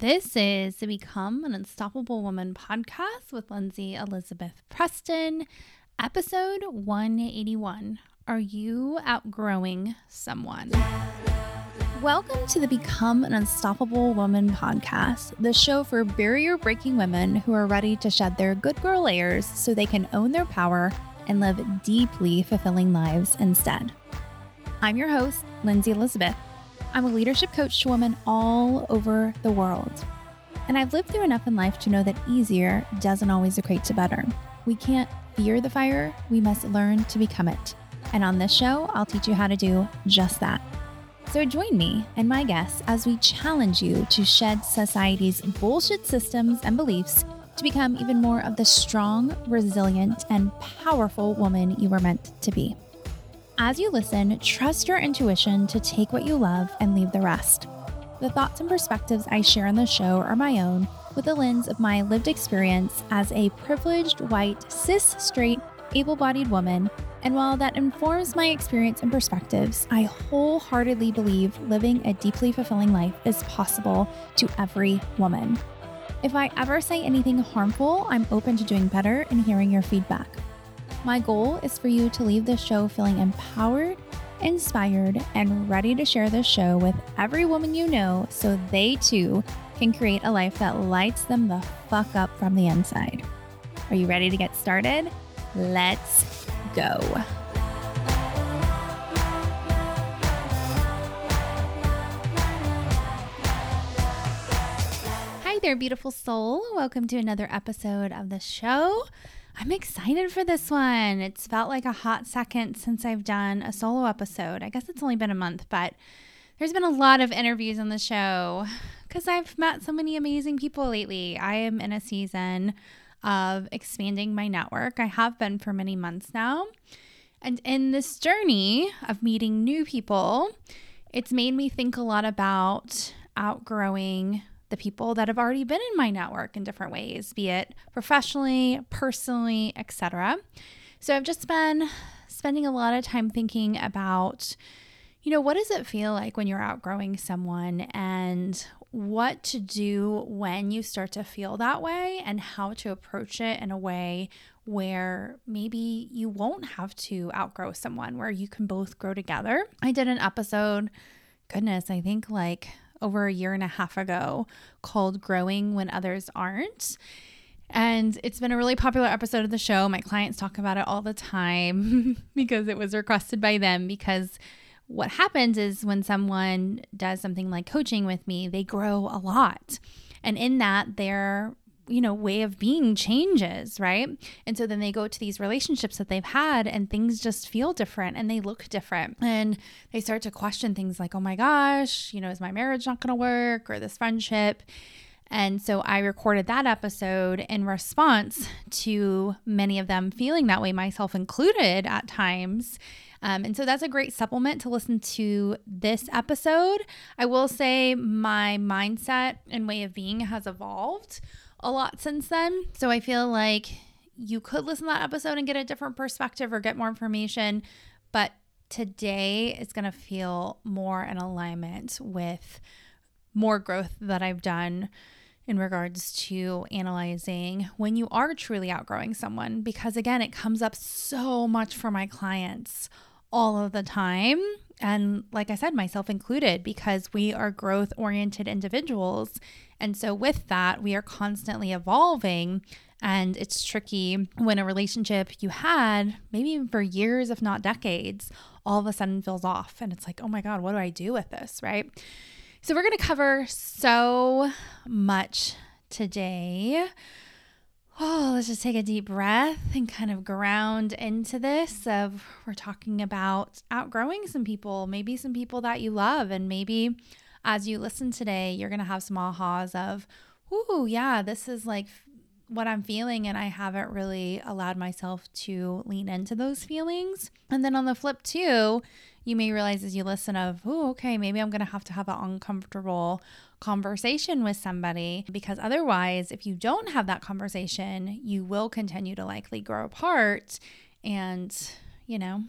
This is the Become an Unstoppable Woman podcast with Lindsay Elizabeth Preston, episode 181. Are you outgrowing someone? Welcome to the Become an Unstoppable Woman podcast, the show for barrier breaking women who are ready to shed their good girl layers so they can own their power and live deeply fulfilling lives instead. I'm your host, Lindsay Elizabeth. I'm a leadership coach to women all over the world. And I've lived through enough in life to know that easier doesn't always equate to better. We can't fear the fire, we must learn to become it. And on this show, I'll teach you how to do just that. So join me and my guests as we challenge you to shed society's bullshit systems and beliefs to become even more of the strong, resilient, and powerful woman you were meant to be. As you listen, trust your intuition to take what you love and leave the rest. The thoughts and perspectives I share on the show are my own with the lens of my lived experience as a privileged, white, cis, straight, able bodied woman. And while that informs my experience and perspectives, I wholeheartedly believe living a deeply fulfilling life is possible to every woman. If I ever say anything harmful, I'm open to doing better and hearing your feedback. My goal is for you to leave this show feeling empowered, inspired, and ready to share this show with every woman you know so they too can create a life that lights them the fuck up from the inside. Are you ready to get started? Let's go. Hi there, beautiful soul. Welcome to another episode of the show. I'm excited for this one. It's felt like a hot second since I've done a solo episode. I guess it's only been a month, but there's been a lot of interviews on the show because I've met so many amazing people lately. I am in a season of expanding my network. I have been for many months now. And in this journey of meeting new people, it's made me think a lot about outgrowing the people that have already been in my network in different ways, be it professionally, personally, etc. So I've just been spending a lot of time thinking about you know, what does it feel like when you're outgrowing someone and what to do when you start to feel that way and how to approach it in a way where maybe you won't have to outgrow someone, where you can both grow together. I did an episode, goodness, I think like over a year and a half ago called Growing When Others Aren't. And it's been a really popular episode of the show. My clients talk about it all the time because it was requested by them. Because what happens is when someone does something like coaching with me, they grow a lot. And in that, they're you know, way of being changes, right? And so then they go to these relationships that they've had and things just feel different and they look different. And they start to question things like, oh my gosh, you know, is my marriage not going to work or this friendship? And so I recorded that episode in response to many of them feeling that way, myself included at times. Um, and so that's a great supplement to listen to this episode. I will say my mindset and way of being has evolved a lot since then. So I feel like you could listen to that episode and get a different perspective or get more information. But today is going to feel more in alignment with more growth that I've done in regards to analyzing when you are truly outgrowing someone. Because again, it comes up so much for my clients all of the time. And like I said, myself included, because we are growth oriented individuals. And so, with that, we are constantly evolving. And it's tricky when a relationship you had, maybe even for years, if not decades, all of a sudden feels off. And it's like, oh my God, what do I do with this? Right. So, we're going to cover so much today. Oh, let's just take a deep breath and kind of ground into this of we're talking about outgrowing some people, maybe some people that you love and maybe as you listen today, you're going to have some ahas of, "Ooh, yeah, this is like what I'm feeling and I haven't really allowed myself to lean into those feelings." And then on the flip too, you may realize as you listen of, "Oh, okay, maybe I'm going to have to have an uncomfortable conversation with somebody because otherwise, if you don't have that conversation, you will continue to likely grow apart. And, you know,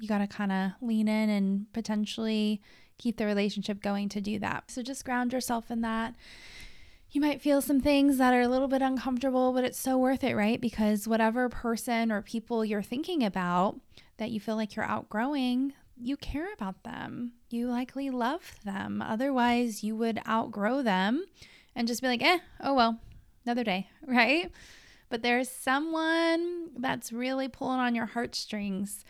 you got to kind of lean in and potentially keep the relationship going to do that. So just ground yourself in that. You might feel some things that are a little bit uncomfortable, but it's so worth it, right? Because whatever person or people you're thinking about that you feel like you're outgrowing, you care about them. You likely love them. Otherwise, you would outgrow them and just be like, eh, oh well, another day, right? But there's someone that's really pulling on your heartstrings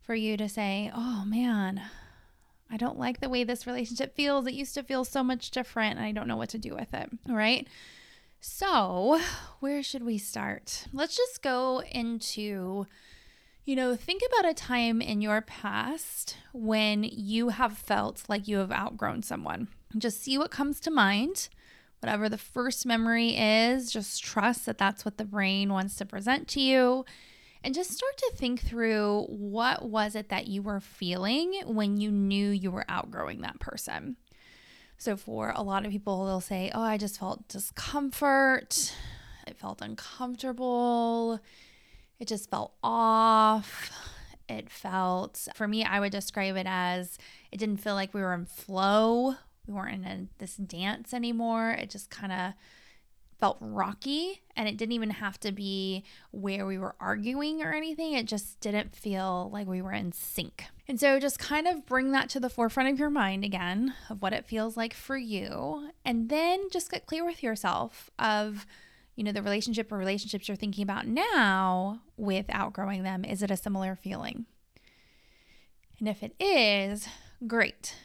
for you to say, oh man, I don't like the way this relationship feels. It used to feel so much different, and I don't know what to do with it. All right. So, where should we start? Let's just go into you know, think about a time in your past when you have felt like you have outgrown someone. Just see what comes to mind. Whatever the first memory is, just trust that that's what the brain wants to present to you. And just start to think through what was it that you were feeling when you knew you were outgrowing that person. So, for a lot of people, they'll say, Oh, I just felt discomfort. It felt uncomfortable it just felt off. It felt, for me, I would describe it as it didn't feel like we were in flow. We weren't in a, this dance anymore. It just kind of felt rocky and it didn't even have to be where we were arguing or anything. It just didn't feel like we were in sync. And so just kind of bring that to the forefront of your mind again of what it feels like for you. And then just get clear with yourself of, you know, the relationship or relationships you're thinking about now with outgrowing them, is it a similar feeling? And if it is, great.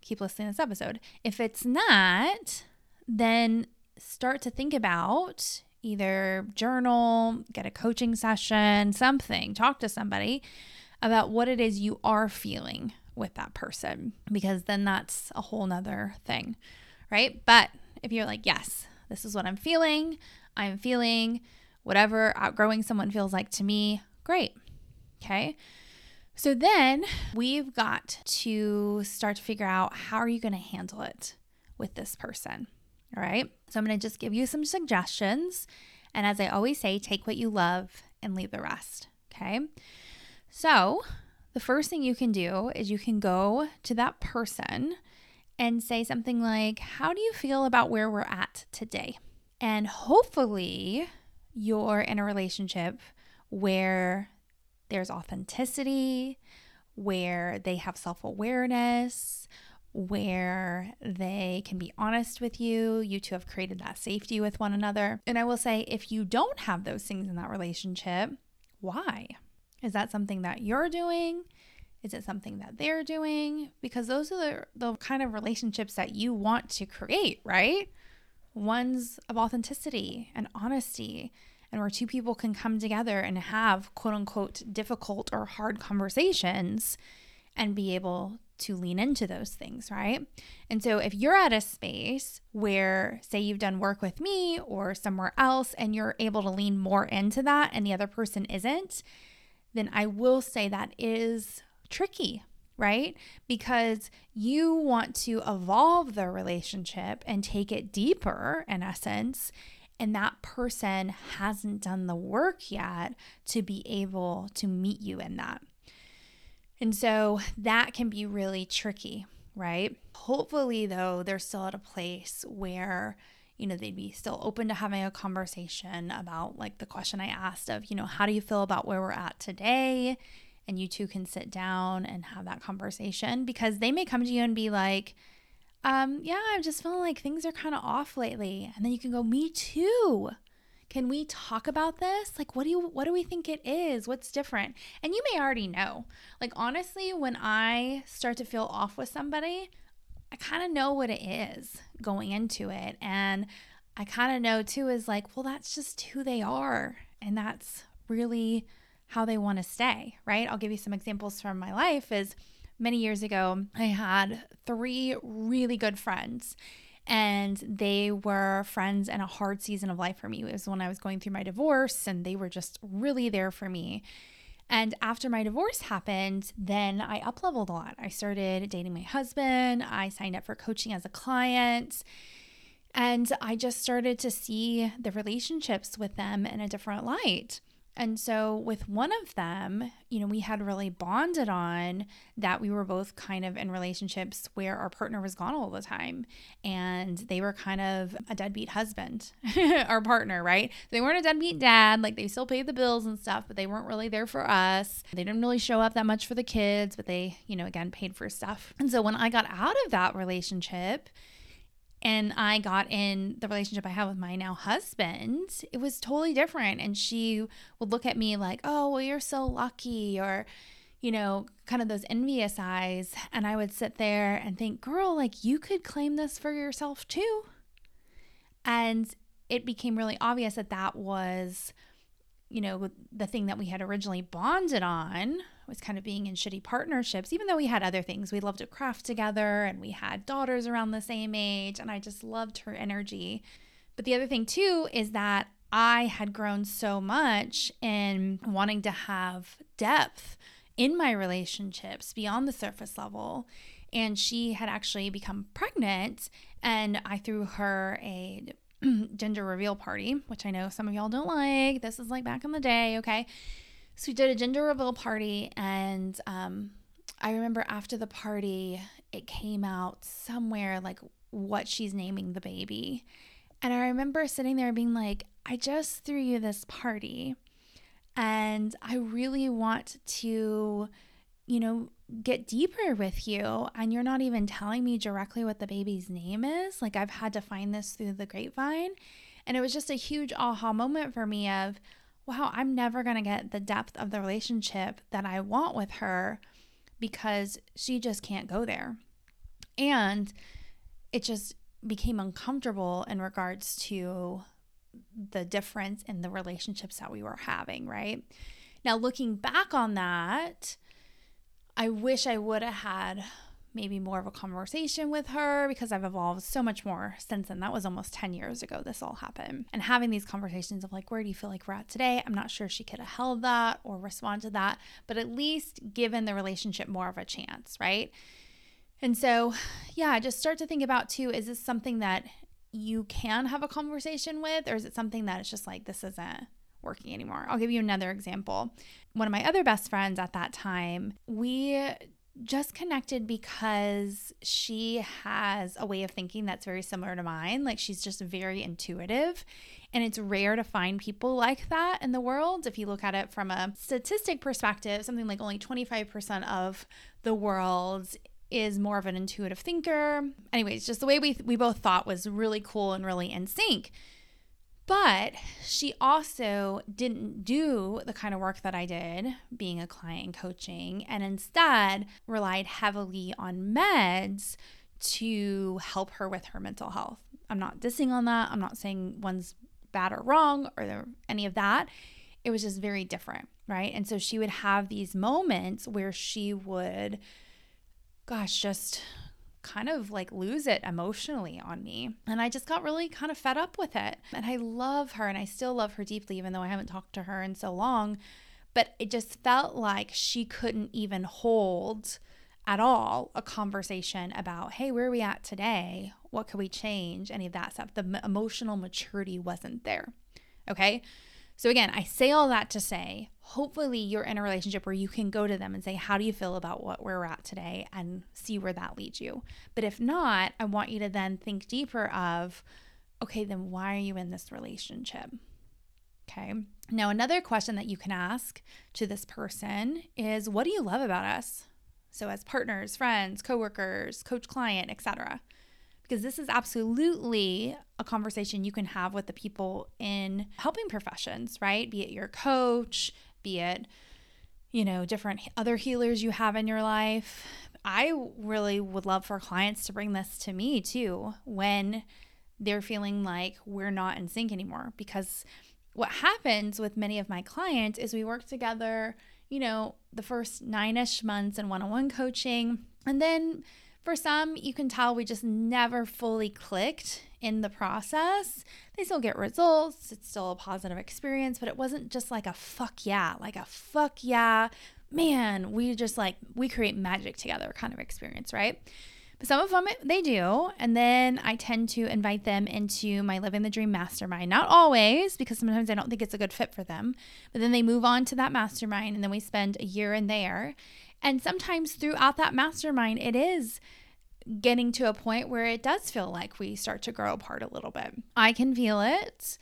Keep listening to this episode. If it's not, then start to think about either journal, get a coaching session, something, talk to somebody about what it is you are feeling with that person, because then that's a whole nother thing, right? But if you're like, yes, this is what I'm feeling. I'm feeling whatever outgrowing someone feels like to me. Great. Okay. So then we've got to start to figure out how are you going to handle it with this person? All right. So I'm going to just give you some suggestions. And as I always say, take what you love and leave the rest. Okay. So the first thing you can do is you can go to that person and say something like, How do you feel about where we're at today? And hopefully, you're in a relationship where there's authenticity, where they have self awareness, where they can be honest with you. You two have created that safety with one another. And I will say, if you don't have those things in that relationship, why? Is that something that you're doing? Is it something that they're doing? Because those are the, the kind of relationships that you want to create, right? Ones of authenticity and honesty, and where two people can come together and have quote unquote difficult or hard conversations and be able to lean into those things, right? And so if you're at a space where, say, you've done work with me or somewhere else and you're able to lean more into that and the other person isn't, then I will say that is tricky, right? Because you want to evolve the relationship and take it deeper, in essence. And that person hasn't done the work yet to be able to meet you in that. And so that can be really tricky, right? Hopefully, though, they're still at a place where, you know, they'd be still open to having a conversation about like the question I asked of, you know, how do you feel about where we're at today? And you two can sit down and have that conversation because they may come to you and be like, um, yeah, I'm just feeling like things are kind of off lately. And then you can go, me too. Can we talk about this? Like what do you what do we think it is? What's different? And you may already know. Like honestly, when I start to feel off with somebody, I kind of know what it is going into it. And I kind of know too is like, well, that's just who they are. And that's really how they want to stay, right? I'll give you some examples from my life is many years ago, I had three really good friends and they were friends in a hard season of life for me. It was when I was going through my divorce and they were just really there for me. And after my divorce happened, then I up leveled a lot. I started dating my husband. I signed up for coaching as a client. And I just started to see the relationships with them in a different light. And so, with one of them, you know, we had really bonded on that we were both kind of in relationships where our partner was gone all the time. And they were kind of a deadbeat husband, our partner, right? They weren't a deadbeat mm. dad. Like, they still paid the bills and stuff, but they weren't really there for us. They didn't really show up that much for the kids, but they, you know, again, paid for stuff. And so, when I got out of that relationship, and I got in the relationship I have with my now husband, it was totally different. And she would look at me like, oh, well, you're so lucky, or, you know, kind of those envious eyes. And I would sit there and think, girl, like you could claim this for yourself too. And it became really obvious that that was, you know, the thing that we had originally bonded on was kind of being in shitty partnerships, even though we had other things. We loved to craft together and we had daughters around the same age, and I just loved her energy. But the other thing, too, is that I had grown so much in wanting to have depth in my relationships beyond the surface level. And she had actually become pregnant, and I threw her a gender reveal party, which I know some of y'all don't like. This is like back in the day, okay? So we did a gender reveal party, and um, I remember after the party, it came out somewhere like what she's naming the baby. And I remember sitting there being like, I just threw you this party, and I really want to, you know, get deeper with you. And you're not even telling me directly what the baby's name is. Like, I've had to find this through the grapevine. And it was just a huge aha moment for me of, wow, I'm never going to get the depth of the relationship that I want with her because she just can't go there. And it just became uncomfortable in regards to the difference in the relationships that we were having, right? Now, looking back on that, I wish I would have had maybe more of a conversation with her because I've evolved so much more since then. That was almost 10 years ago this all happened. And having these conversations of like, where do you feel like we're at today? I'm not sure she could have held that or responded to that, but at least given the relationship more of a chance, right? And so, yeah, just start to think about too is this something that you can have a conversation with, or is it something that it's just like, this isn't working anymore? I'll give you another example. One of my other best friends at that time, we just connected because she has a way of thinking that's very similar to mine. Like she's just very intuitive. And it's rare to find people like that in the world. If you look at it from a statistic perspective, something like only 25% of the world is more of an intuitive thinker. Anyways, just the way we we both thought was really cool and really in sync. But she also didn't do the kind of work that I did being a client coaching and instead relied heavily on meds to help her with her mental health. I'm not dissing on that. I'm not saying one's bad or wrong or any of that. It was just very different, right? And so she would have these moments where she would, gosh, just kind of like lose it emotionally on me. And I just got really kind of fed up with it. And I love her and I still love her deeply, even though I haven't talked to her in so long. But it just felt like she couldn't even hold at all a conversation about, hey, where are we at today? What could we change? Any of that stuff. The emotional maturity wasn't there. Okay. So, again, I say all that to say, hopefully, you're in a relationship where you can go to them and say, How do you feel about what we're at today? and see where that leads you. But if not, I want you to then think deeper of, Okay, then why are you in this relationship? Okay. Now, another question that you can ask to this person is, What do you love about us? So, as partners, friends, coworkers, coach client, etc because this is absolutely a conversation you can have with the people in helping professions, right? Be it your coach, be it, you know, different other healers you have in your life. I really would love for clients to bring this to me too when they're feeling like we're not in sync anymore. Because what happens with many of my clients is we work together, you know, the first nine ish months in one on one coaching. And then for some, you can tell we just never fully clicked in the process. They still get results, it's still a positive experience, but it wasn't just like a fuck yeah, like a fuck yeah, man, we just like, we create magic together kind of experience, right? But some of them they do. And then I tend to invite them into my Living the Dream mastermind. Not always, because sometimes I don't think it's a good fit for them. But then they move on to that mastermind and then we spend a year in there. And sometimes throughout that mastermind, it is getting to a point where it does feel like we start to grow apart a little bit. I can feel it.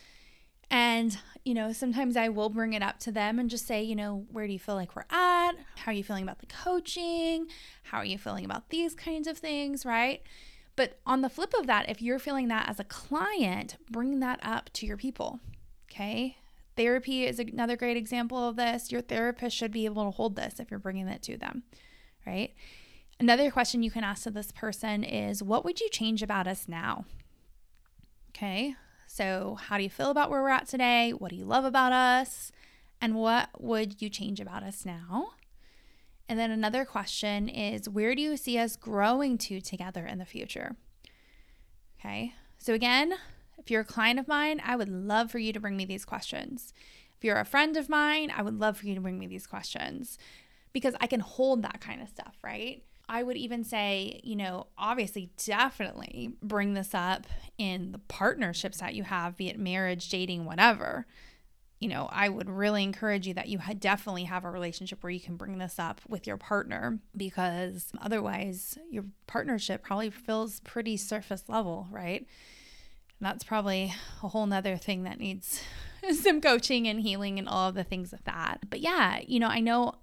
And, you know, sometimes I will bring it up to them and just say, you know, where do you feel like we're at? How are you feeling about the coaching? How are you feeling about these kinds of things, right? But on the flip of that, if you're feeling that as a client, bring that up to your people. Okay. Therapy is another great example of this. Your therapist should be able to hold this if you're bringing it to them, right? Another question you can ask to this person is What would you change about us now? Okay. So, how do you feel about where we're at today? What do you love about us? And what would you change about us now? And then another question is Where do you see us growing to together in the future? Okay. So, again, if you're a client of mine, I would love for you to bring me these questions. If you're a friend of mine, I would love for you to bring me these questions because I can hold that kind of stuff, right? I would even say, you know, obviously, definitely bring this up in the partnerships that you have, be it marriage, dating, whatever. You know, I would really encourage you that you definitely have a relationship where you can bring this up with your partner because otherwise, your partnership probably feels pretty surface level, right? And that's probably a whole nother thing that needs some coaching and healing and all of the things of that. But yeah, you know, I know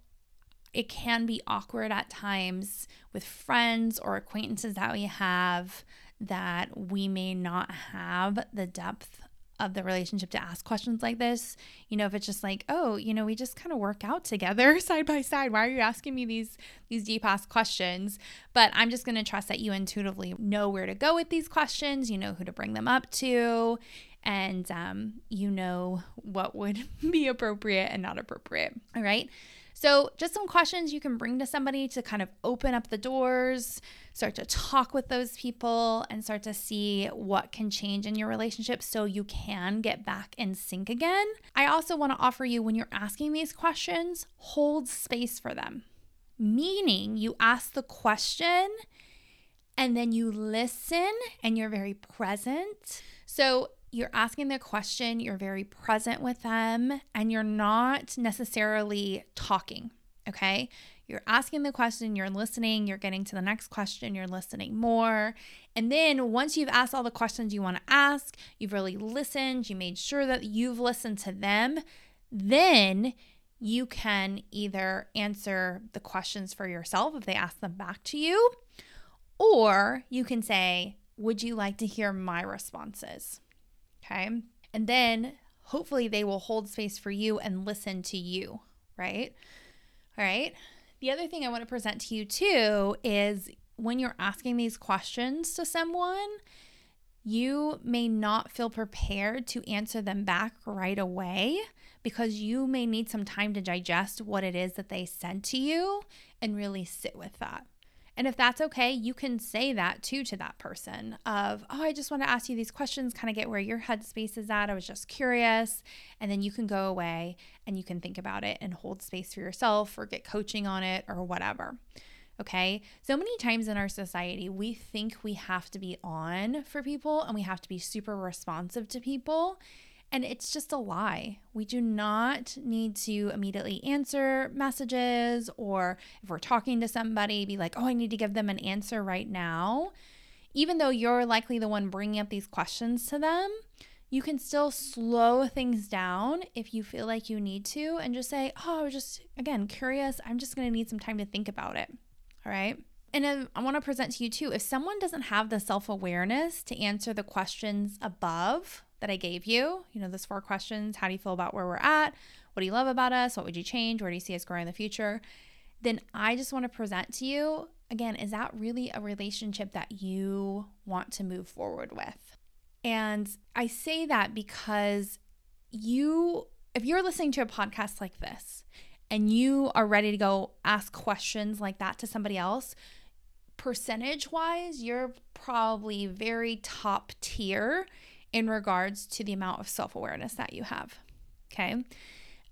it can be awkward at times with friends or acquaintances that we have that we may not have the depth of the relationship to ask questions like this. You know, if it's just like, oh, you know, we just kind of work out together side by side. Why are you asking me these these deep ass questions? But I'm just going to trust that you intuitively know where to go with these questions. You know who to bring them up to, and um, you know what would be appropriate and not appropriate. All right. So, just some questions you can bring to somebody to kind of open up the doors, start to talk with those people, and start to see what can change in your relationship so you can get back in sync again. I also want to offer you when you're asking these questions, hold space for them, meaning you ask the question and then you listen and you're very present. So, you're asking the question, you're very present with them, and you're not necessarily talking. Okay. You're asking the question, you're listening, you're getting to the next question, you're listening more. And then once you've asked all the questions you want to ask, you've really listened, you made sure that you've listened to them, then you can either answer the questions for yourself if they ask them back to you, or you can say, Would you like to hear my responses? Okay. And then hopefully they will hold space for you and listen to you, right? All right. The other thing I want to present to you too is when you're asking these questions to someone, you may not feel prepared to answer them back right away because you may need some time to digest what it is that they said to you and really sit with that. And if that's okay, you can say that too to that person of, oh, I just want to ask you these questions, kind of get where your headspace is at. I was just curious. And then you can go away and you can think about it and hold space for yourself or get coaching on it or whatever. Okay. So many times in our society, we think we have to be on for people and we have to be super responsive to people. And it's just a lie. We do not need to immediately answer messages, or if we're talking to somebody, be like, oh, I need to give them an answer right now. Even though you're likely the one bringing up these questions to them, you can still slow things down if you feel like you need to and just say, oh, I was just, again, curious. I'm just going to need some time to think about it. All right. And I want to present to you too if someone doesn't have the self awareness to answer the questions above, that I gave you. You know, those four questions How do you feel about where we're at? What do you love about us? What would you change? Where do you see us growing in the future? Then I just want to present to you again, is that really a relationship that you want to move forward with? And I say that because you, if you're listening to a podcast like this and you are ready to go ask questions like that to somebody else, percentage wise, you're probably very top tier in regards to the amount of self awareness that you have. Okay.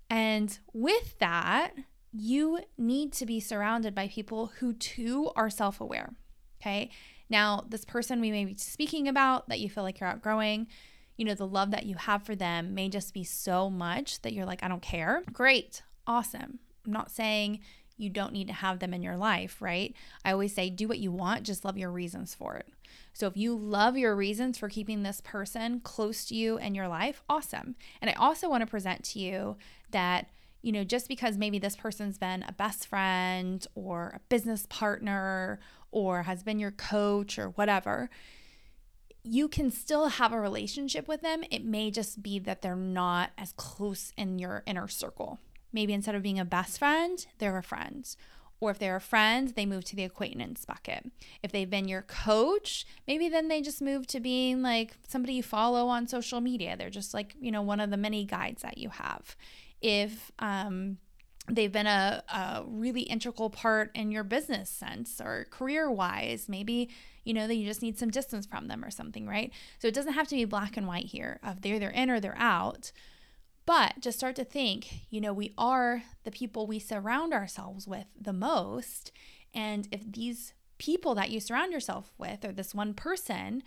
And with that, you need to be surrounded by people who too are self aware. Okay. Now, this person we may be speaking about that you feel like you're outgrowing, you know, the love that you have for them may just be so much that you're like, I don't care. Great. Awesome. I'm not saying you don't need to have them in your life, right? I always say, do what you want, just love your reasons for it. So if you love your reasons for keeping this person close to you in your life, awesome. And I also want to present to you that you know, just because maybe this person's been a best friend or a business partner or has been your coach or whatever, you can still have a relationship with them. It may just be that they're not as close in your inner circle. Maybe instead of being a best friend, they're a friend. Or if they're a friend, they move to the acquaintance bucket. If they've been your coach, maybe then they just move to being like somebody you follow on social media. They're just like, you know, one of the many guides that you have if um, they've been a, a really integral part in your business sense or career wise maybe you know that you just need some distance from them or something right so it doesn't have to be black and white here of they're they're in or they're out but just start to think you know we are the people we surround ourselves with the most and if these people that you surround yourself with or this one person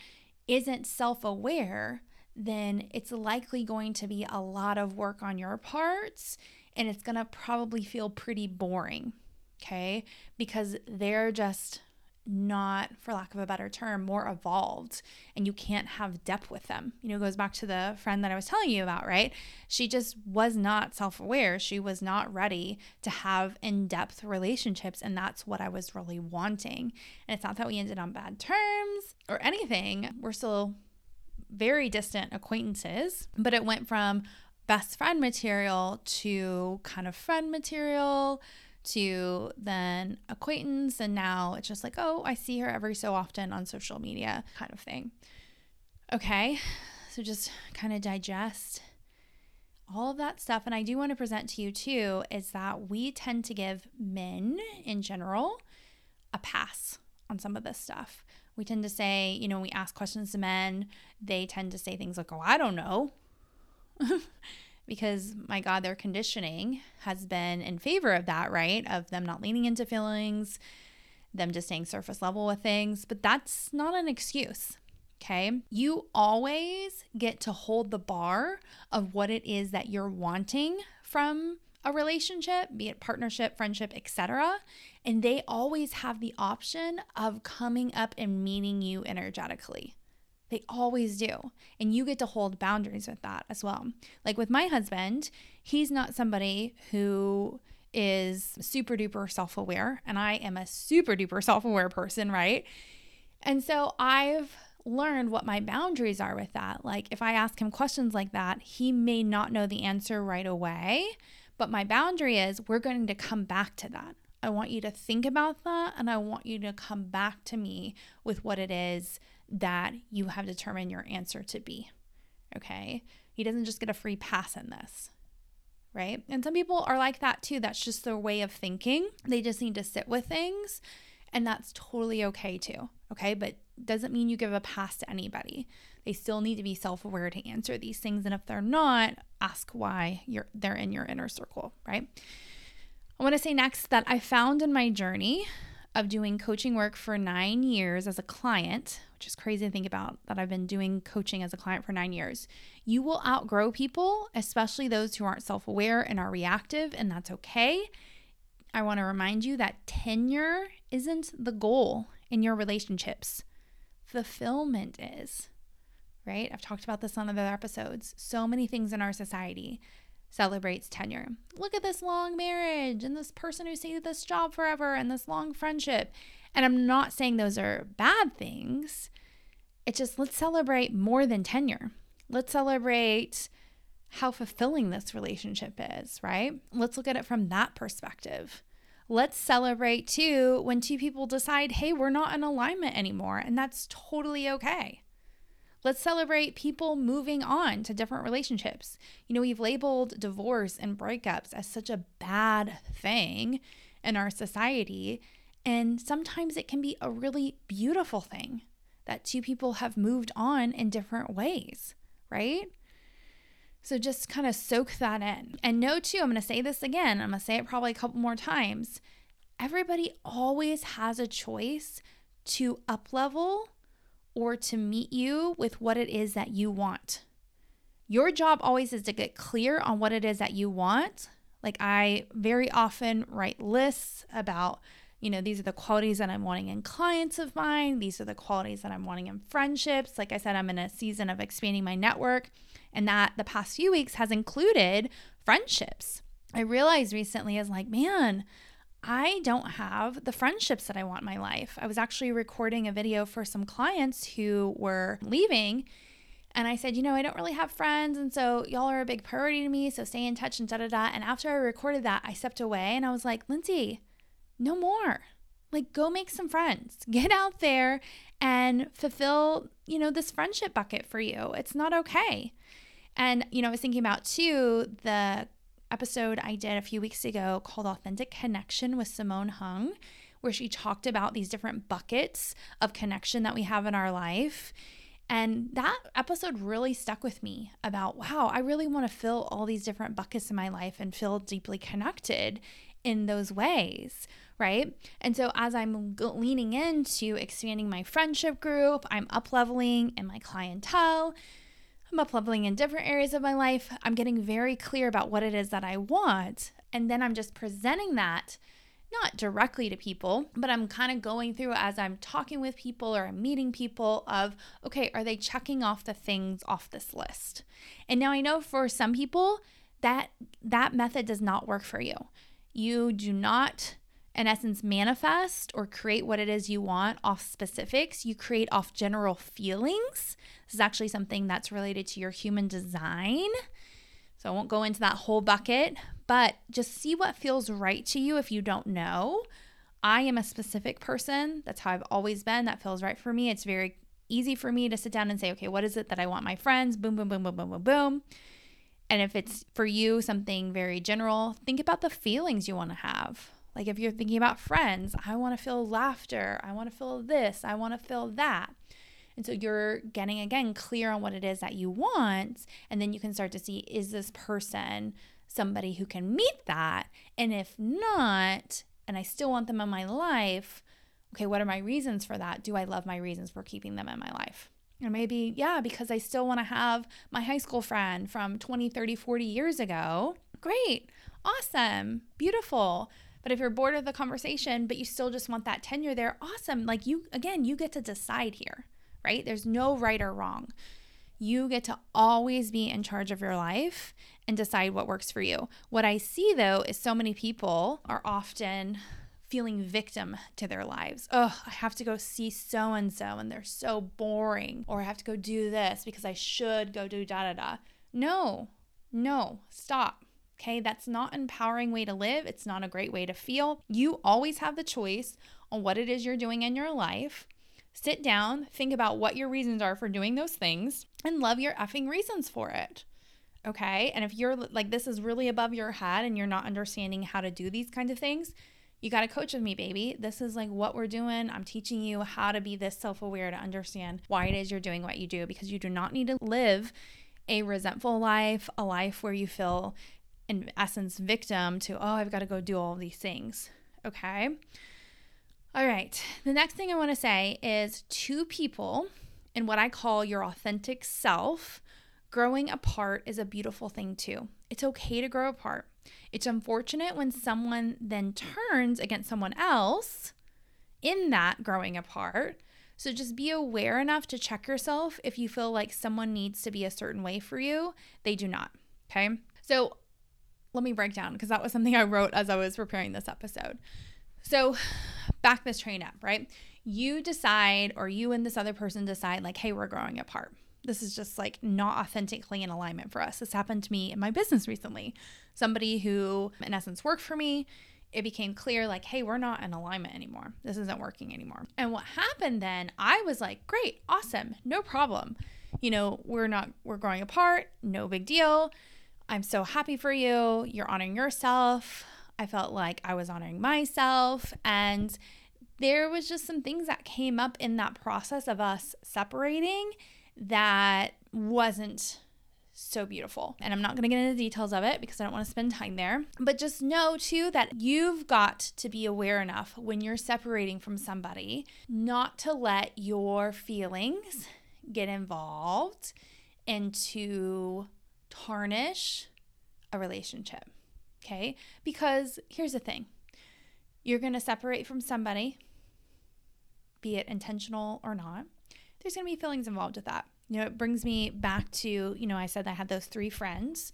isn't self-aware then it's likely going to be a lot of work on your parts and it's going to probably feel pretty boring. Okay. Because they're just not, for lack of a better term, more evolved and you can't have depth with them. You know, goes back to the friend that I was telling you about, right? She just was not self aware. She was not ready to have in depth relationships. And that's what I was really wanting. And it's not that we ended on bad terms or anything. We're still very distant acquaintances, but it went from best friend material to kind of friend material to then acquaintance. And now it's just like, oh, I see her every so often on social media kind of thing. Okay, so just kind of digest all of that stuff. And I do want to present to you too is that we tend to give men in general a pass on some of this stuff. We tend to say, you know, we ask questions to men, they tend to say things like, oh, I don't know. because my God, their conditioning has been in favor of that, right? Of them not leaning into feelings, them just staying surface level with things. But that's not an excuse. Okay. You always get to hold the bar of what it is that you're wanting from a relationship, be it partnership, friendship, etc. And they always have the option of coming up and meeting you energetically. They always do. And you get to hold boundaries with that as well. Like with my husband, he's not somebody who is super duper self aware, and I am a super duper self aware person, right? And so I've learned what my boundaries are with that. Like if I ask him questions like that, he may not know the answer right away. But my boundary is we're going to come back to that. I want you to think about that and I want you to come back to me with what it is that you have determined your answer to be. Okay? He doesn't just get a free pass in this. Right? And some people are like that too. That's just their way of thinking. They just need to sit with things and that's totally okay too. Okay? But doesn't mean you give a pass to anybody. They still need to be self-aware to answer these things and if they're not, ask why you're they're in your inner circle, right? I want to say next that I found in my journey of doing coaching work for 9 years as a client, which is crazy to think about that I've been doing coaching as a client for 9 years. You will outgrow people, especially those who aren't self-aware and are reactive, and that's okay. I want to remind you that tenure isn't the goal in your relationships fulfillment is, right? I've talked about this on other episodes. So many things in our society celebrates tenure. Look at this long marriage and this person who stayed at this job forever and this long friendship. And I'm not saying those are bad things. It's just let's celebrate more than tenure. Let's celebrate how fulfilling this relationship is, right? Let's look at it from that perspective. Let's celebrate too when two people decide, hey, we're not in alignment anymore, and that's totally okay. Let's celebrate people moving on to different relationships. You know, we've labeled divorce and breakups as such a bad thing in our society, and sometimes it can be a really beautiful thing that two people have moved on in different ways, right? So just kind of soak that in. And know too, I'm going to say this again, I'm going to say it probably a couple more times. Everybody always has a choice to up level or to meet you with what it is that you want. Your job always is to get clear on what it is that you want. Like, I very often write lists about, you know, these are the qualities that I'm wanting in clients of mine. These are the qualities that I'm wanting in friendships. Like I said, I'm in a season of expanding my network, and that the past few weeks has included friendships. I realized recently is like, man, I don't have the friendships that I want in my life. I was actually recording a video for some clients who were leaving. And I said, you know, I don't really have friends. And so y'all are a big priority to me. So stay in touch and da da da. And after I recorded that, I stepped away and I was like, Lindsay, no more. Like, go make some friends. Get out there and fulfill, you know, this friendship bucket for you. It's not okay. And, you know, I was thinking about too the episode I did a few weeks ago called Authentic Connection with Simone Hung, where she talked about these different buckets of connection that we have in our life. And that episode really stuck with me about wow, I really want to fill all these different buckets in my life and feel deeply connected in those ways, right? And so as I'm leaning into expanding my friendship group, I'm up leveling in my clientele I'm up leveling in different areas of my life. I'm getting very clear about what it is that I want. And then I'm just presenting that not directly to people, but I'm kind of going through as I'm talking with people or I'm meeting people of, okay, are they checking off the things off this list? And now I know for some people that that method does not work for you. You do not in essence, manifest or create what it is you want off specifics. You create off general feelings. This is actually something that's related to your human design. So I won't go into that whole bucket, but just see what feels right to you if you don't know. I am a specific person. That's how I've always been. That feels right for me. It's very easy for me to sit down and say, okay, what is it that I want my friends? Boom, boom, boom, boom, boom, boom, boom. And if it's for you something very general, think about the feelings you want to have. Like if you're thinking about friends, I want to feel laughter. I want to feel this. I want to feel that. And so you're getting again clear on what it is that you want. And then you can start to see is this person somebody who can meet that? And if not, and I still want them in my life, okay, what are my reasons for that? Do I love my reasons for keeping them in my life? Or maybe, yeah, because I still want to have my high school friend from 20, 30, 40 years ago. Great. Awesome. Beautiful. But if you're bored of the conversation, but you still just want that tenure there, awesome. Like you, again, you get to decide here, right? There's no right or wrong. You get to always be in charge of your life and decide what works for you. What I see though is so many people are often feeling victim to their lives. Oh, I have to go see so and so and they're so boring. Or I have to go do this because I should go do da da da. No, no, stop. Okay, that's not an empowering way to live. It's not a great way to feel. You always have the choice on what it is you're doing in your life. Sit down, think about what your reasons are for doing those things, and love your effing reasons for it. Okay, and if you're like, this is really above your head and you're not understanding how to do these kinds of things, you got to coach with me, baby. This is like what we're doing. I'm teaching you how to be this self aware to understand why it is you're doing what you do because you do not need to live a resentful life, a life where you feel in essence victim to oh i've got to go do all these things. Okay? All right. The next thing i want to say is two people in what i call your authentic self growing apart is a beautiful thing too. It's okay to grow apart it's unfortunate when someone then turns against someone else in that growing apart so just be aware enough to check yourself if you feel like someone needs to be a certain way for you they do not okay so let me break down because that was something I wrote as I was preparing this episode. So, back this train up, right? You decide, or you and this other person decide, like, hey, we're growing apart. This is just like not authentically in alignment for us. This happened to me in my business recently. Somebody who, in essence, worked for me, it became clear, like, hey, we're not in alignment anymore. This isn't working anymore. And what happened then, I was like, great, awesome, no problem. You know, we're not, we're growing apart, no big deal I'm so happy for you. You're honoring yourself. I felt like I was honoring myself. And there was just some things that came up in that process of us separating that wasn't so beautiful. And I'm not going to get into the details of it because I don't want to spend time there. But just know too that you've got to be aware enough when you're separating from somebody not to let your feelings get involved and to tarnish a relationship. Okay? Because here's the thing you're going to separate from somebody, be it intentional or not. There's going to be feelings involved with that. You know, it brings me back to, you know, I said I had those three friends.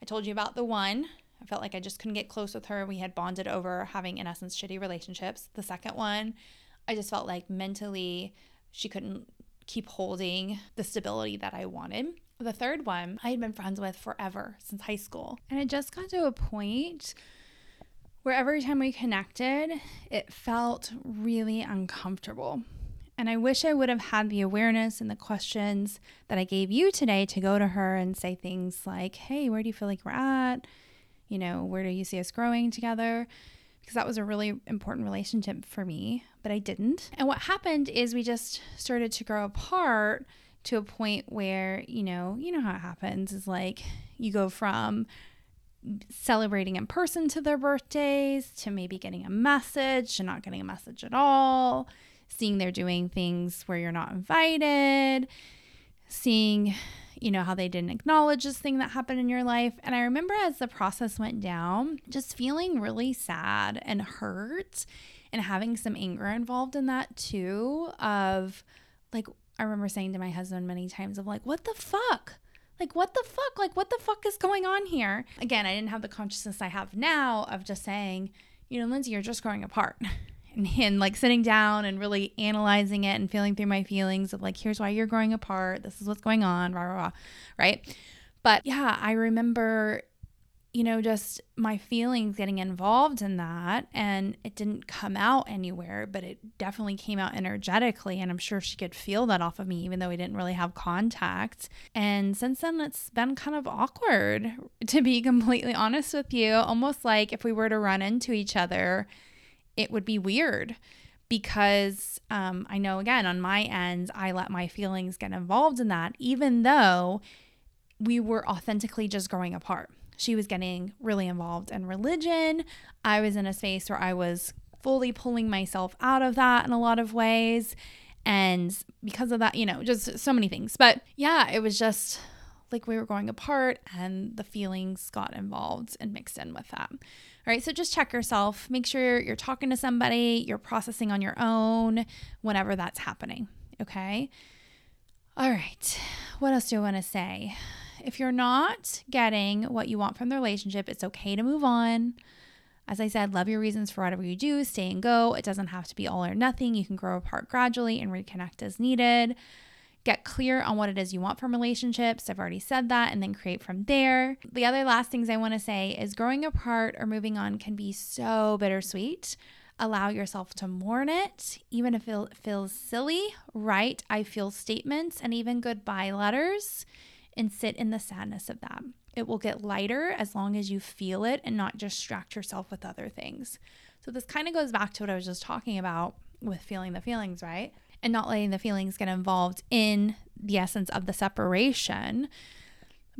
I told you about the one. I felt like I just couldn't get close with her. We had bonded over having, in essence, shitty relationships. The second one, I just felt like mentally she couldn't keep holding the stability that I wanted. The third one, I had been friends with forever since high school. And it just got to a point where every time we connected, it felt really uncomfortable. And I wish I would have had the awareness and the questions that I gave you today to go to her and say things like, hey, where do you feel like we're at? You know, where do you see us growing together? Because that was a really important relationship for me, but I didn't. And what happened is we just started to grow apart to a point where, you know, you know how it happens is like you go from celebrating in person to their birthdays to maybe getting a message to not getting a message at all, seeing they're doing things where you're not invited, seeing, you know, how they didn't acknowledge this thing that happened in your life. And I remember as the process went down, just feeling really sad and hurt and having some anger involved in that too of like I remember saying to my husband many times of like, what the fuck? Like, what the fuck? Like, what the fuck is going on here? Again, I didn't have the consciousness I have now of just saying, you know, Lindsay, you're just growing apart. And, and like sitting down and really analyzing it and feeling through my feelings of like, here's why you're growing apart. This is what's going on, rah, rah, rah. Right. But yeah, I remember you know, just my feelings getting involved in that. And it didn't come out anywhere, but it definitely came out energetically. And I'm sure she could feel that off of me, even though we didn't really have contact. And since then, it's been kind of awkward, to be completely honest with you. Almost like if we were to run into each other, it would be weird because um, I know, again, on my end, I let my feelings get involved in that, even though we were authentically just growing apart she was getting really involved in religion. I was in a space where I was fully pulling myself out of that in a lot of ways. And because of that, you know, just so many things. But yeah, it was just like we were going apart and the feelings got involved and mixed in with that. All right, so just check yourself. Make sure you're talking to somebody, you're processing on your own whenever that's happening. Okay. All right, what else do I want to say? If you're not getting what you want from the relationship, it's okay to move on. As I said, love your reasons for whatever you do, stay and go. It doesn't have to be all or nothing. You can grow apart gradually and reconnect as needed. Get clear on what it is you want from relationships. I've already said that, and then create from there. The other last things I want to say is growing apart or moving on can be so bittersweet. Allow yourself to mourn it, even if it feels silly. Write I feel statements and even goodbye letters and sit in the sadness of that. It will get lighter as long as you feel it and not distract yourself with other things. So, this kind of goes back to what I was just talking about with feeling the feelings, right? And not letting the feelings get involved in the essence of the separation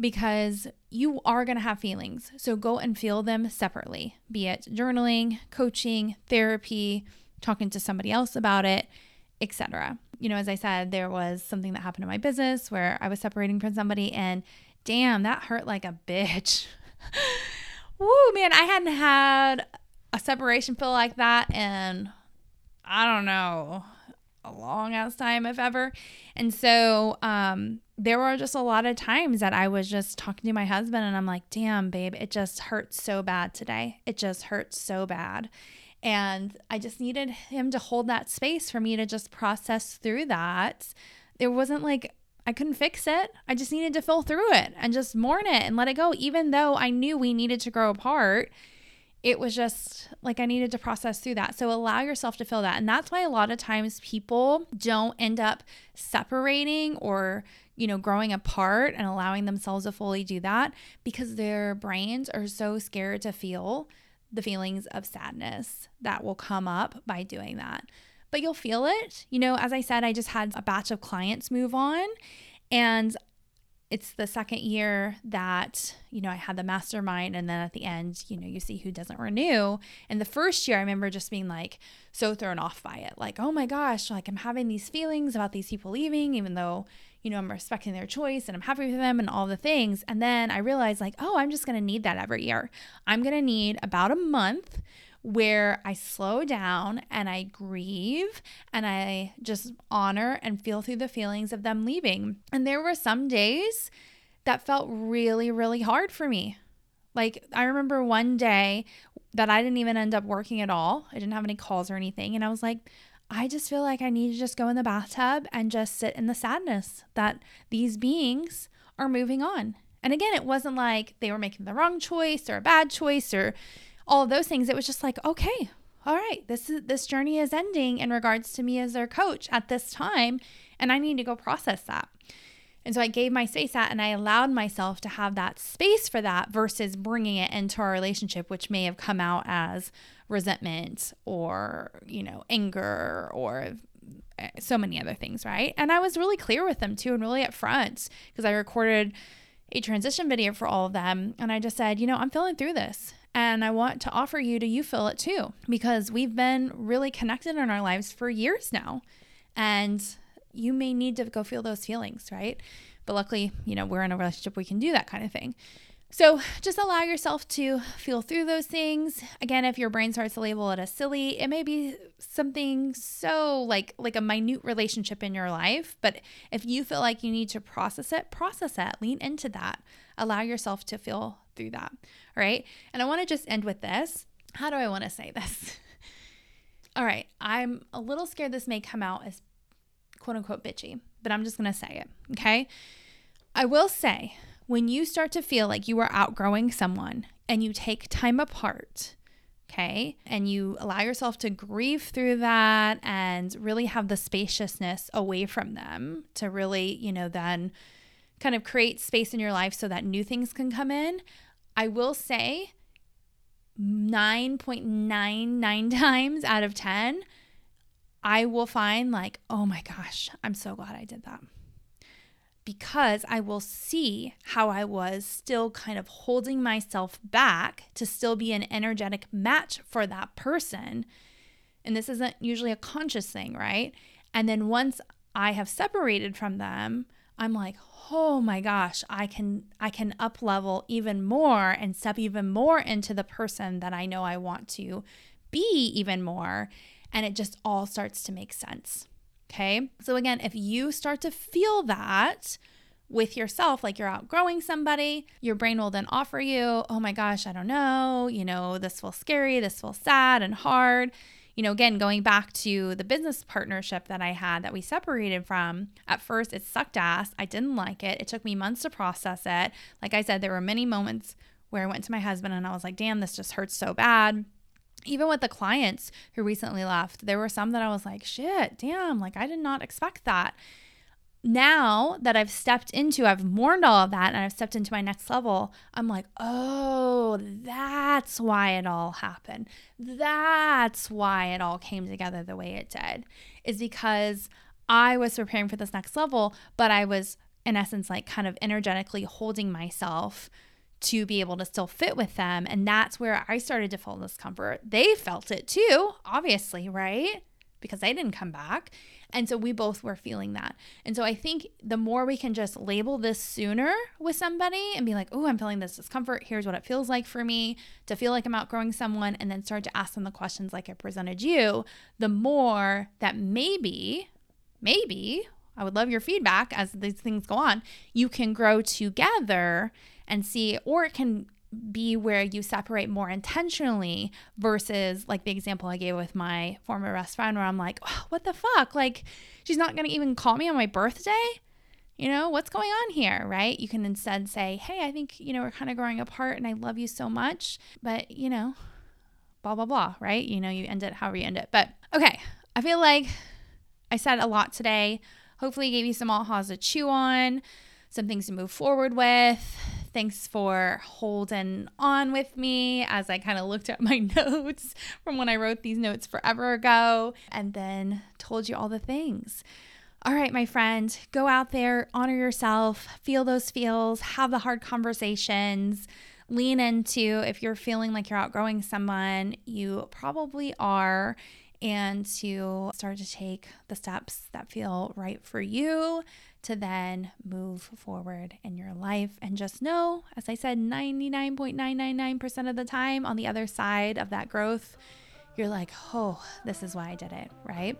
because you are going to have feelings. So, go and feel them separately, be it journaling, coaching, therapy, talking to somebody else about it etc. You know, as I said, there was something that happened in my business where I was separating from somebody and damn, that hurt like a bitch. Woo, man, I hadn't had a separation feel like that in I don't know, a long ass time if ever. And so um there were just a lot of times that I was just talking to my husband and I'm like, "Damn, babe, it just hurts so bad today. It just hurts so bad." And I just needed him to hold that space for me to just process through that. There wasn't like, I couldn't fix it. I just needed to feel through it and just mourn it and let it go. Even though I knew we needed to grow apart, it was just like I needed to process through that. So allow yourself to feel that. And that's why a lot of times people don't end up separating or, you know, growing apart and allowing themselves to fully do that because their brains are so scared to feel the feelings of sadness that will come up by doing that. But you'll feel it. You know, as I said, I just had a batch of clients move on and it's the second year that, you know, I had the mastermind. And then at the end, you know, you see who doesn't renew. And the first year, I remember just being like so thrown off by it. Like, oh my gosh, like I'm having these feelings about these people leaving, even though, you know, I'm respecting their choice and I'm happy with them and all the things. And then I realized, like, oh, I'm just to need that every year. I'm to need about a month where I slow down and I grieve and I just honor and feel through the feelings of them leaving. And there were some days that felt really, really hard for me. Like, I remember one day that I didn't even end up working at all. I didn't have any calls or anything. And I was like, I just feel like I need to just go in the bathtub and just sit in the sadness that these beings are moving on. And again, it wasn't like they were making the wrong choice or a bad choice or all those things, it was just like, okay, all right, this is this journey is ending in regards to me as their coach at this time, and I need to go process that. And so I gave my space that and I allowed myself to have that space for that versus bringing it into our relationship, which may have come out as resentment or, you know, anger or eh, so many other things, right? And I was really clear with them too and really upfront because I recorded a transition video for all of them. And I just said, you know, I'm feeling through this. And I want to offer you to you feel it too, because we've been really connected in our lives for years now. And you may need to go feel those feelings, right? But luckily, you know, we're in a relationship, we can do that kind of thing. So just allow yourself to feel through those things. Again, if your brain starts to label it as silly, it may be something so like like a minute relationship in your life, but if you feel like you need to process it, process it. Lean into that. Allow yourself to feel through that. All right? And I want to just end with this. How do I want to say this? All right, I'm a little scared this may come out as quote unquote bitchy, but I'm just going to say it, okay? I will say when you start to feel like you are outgrowing someone and you take time apart, okay, and you allow yourself to grieve through that and really have the spaciousness away from them to really, you know, then kind of create space in your life so that new things can come in, I will say 9.99 times out of 10, I will find like, oh my gosh, I'm so glad I did that because I will see how I was still kind of holding myself back to still be an energetic match for that person. And this isn't usually a conscious thing, right? And then once I have separated from them, I'm like, "Oh my gosh, I can I can up level even more and step even more into the person that I know I want to be even more." And it just all starts to make sense. Okay. So, again, if you start to feel that with yourself, like you're outgrowing somebody, your brain will then offer you, oh my gosh, I don't know, you know, this feels scary, this feels sad and hard. You know, again, going back to the business partnership that I had that we separated from, at first it sucked ass. I didn't like it. It took me months to process it. Like I said, there were many moments where I went to my husband and I was like, damn, this just hurts so bad even with the clients who recently left, there were some that I was like, shit, damn, like I did not expect that. Now that I've stepped into, I've mourned all of that and I've stepped into my next level, I'm like, oh, that's why it all happened. That's why it all came together the way it did, is because I was preparing for this next level, but I was, in essence, like kind of energetically holding myself to be able to still fit with them. And that's where I started to feel discomfort. They felt it too, obviously, right? Because they didn't come back. And so we both were feeling that. And so I think the more we can just label this sooner with somebody and be like, oh, I'm feeling this discomfort. Here's what it feels like for me to feel like I'm outgrowing someone, and then start to ask them the questions like I presented you, the more that maybe, maybe, I would love your feedback as these things go on, you can grow together and see, or it can be where you separate more intentionally versus like the example I gave with my former best friend where I'm like, oh, what the fuck? Like, she's not going to even call me on my birthday? You know, what's going on here, right? You can instead say, hey, I think, you know, we're kind of growing apart and I love you so much, but, you know, blah, blah, blah, right? You know, you end it however you end it. But okay, I feel like I said a lot today. Hopefully, gave you some ahas to chew on, some things to move forward with Thanks for holding on with me as I kind of looked at my notes from when I wrote these notes forever ago and then told you all the things. All right, my friend, go out there, honor yourself, feel those feels, have the hard conversations, lean into if you're feeling like you're outgrowing someone, you probably are, and to start to take the steps that feel right for you to then move forward in your life. And just know, as I said, 99.999% of the time on the other side of that growth, you're like, oh, this is why I did it, right?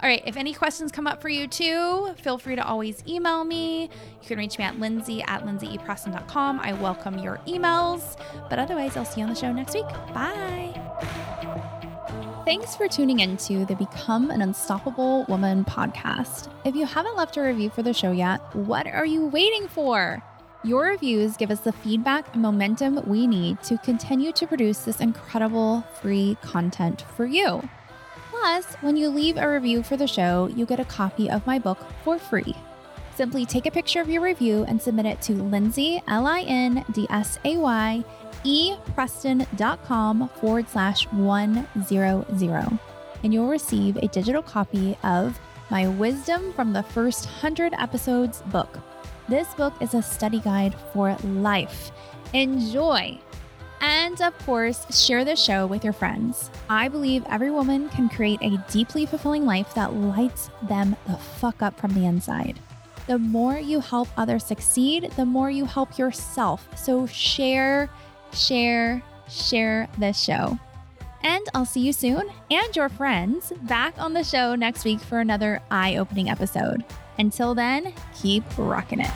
All right, if any questions come up for you too, feel free to always email me. You can reach me at lindsay at lindsaypreston.com. I welcome your emails. But otherwise, I'll see you on the show next week. Bye. Thanks for tuning into the Become an Unstoppable Woman podcast. If you haven't left a review for the show yet, what are you waiting for? Your reviews give us the feedback and momentum we need to continue to produce this incredible free content for you. Plus, when you leave a review for the show, you get a copy of my book for free. Simply take a picture of your review and submit it to Lindsay, L I N D S A Y, epreston.com forward slash 100. And you'll receive a digital copy of my Wisdom from the First 100 Episodes book. This book is a study guide for life. Enjoy! And of course, share the show with your friends. I believe every woman can create a deeply fulfilling life that lights them the fuck up from the inside. The more you help others succeed, the more you help yourself. So share, share, share this show. And I'll see you soon and your friends back on the show next week for another eye opening episode. Until then, keep rocking it.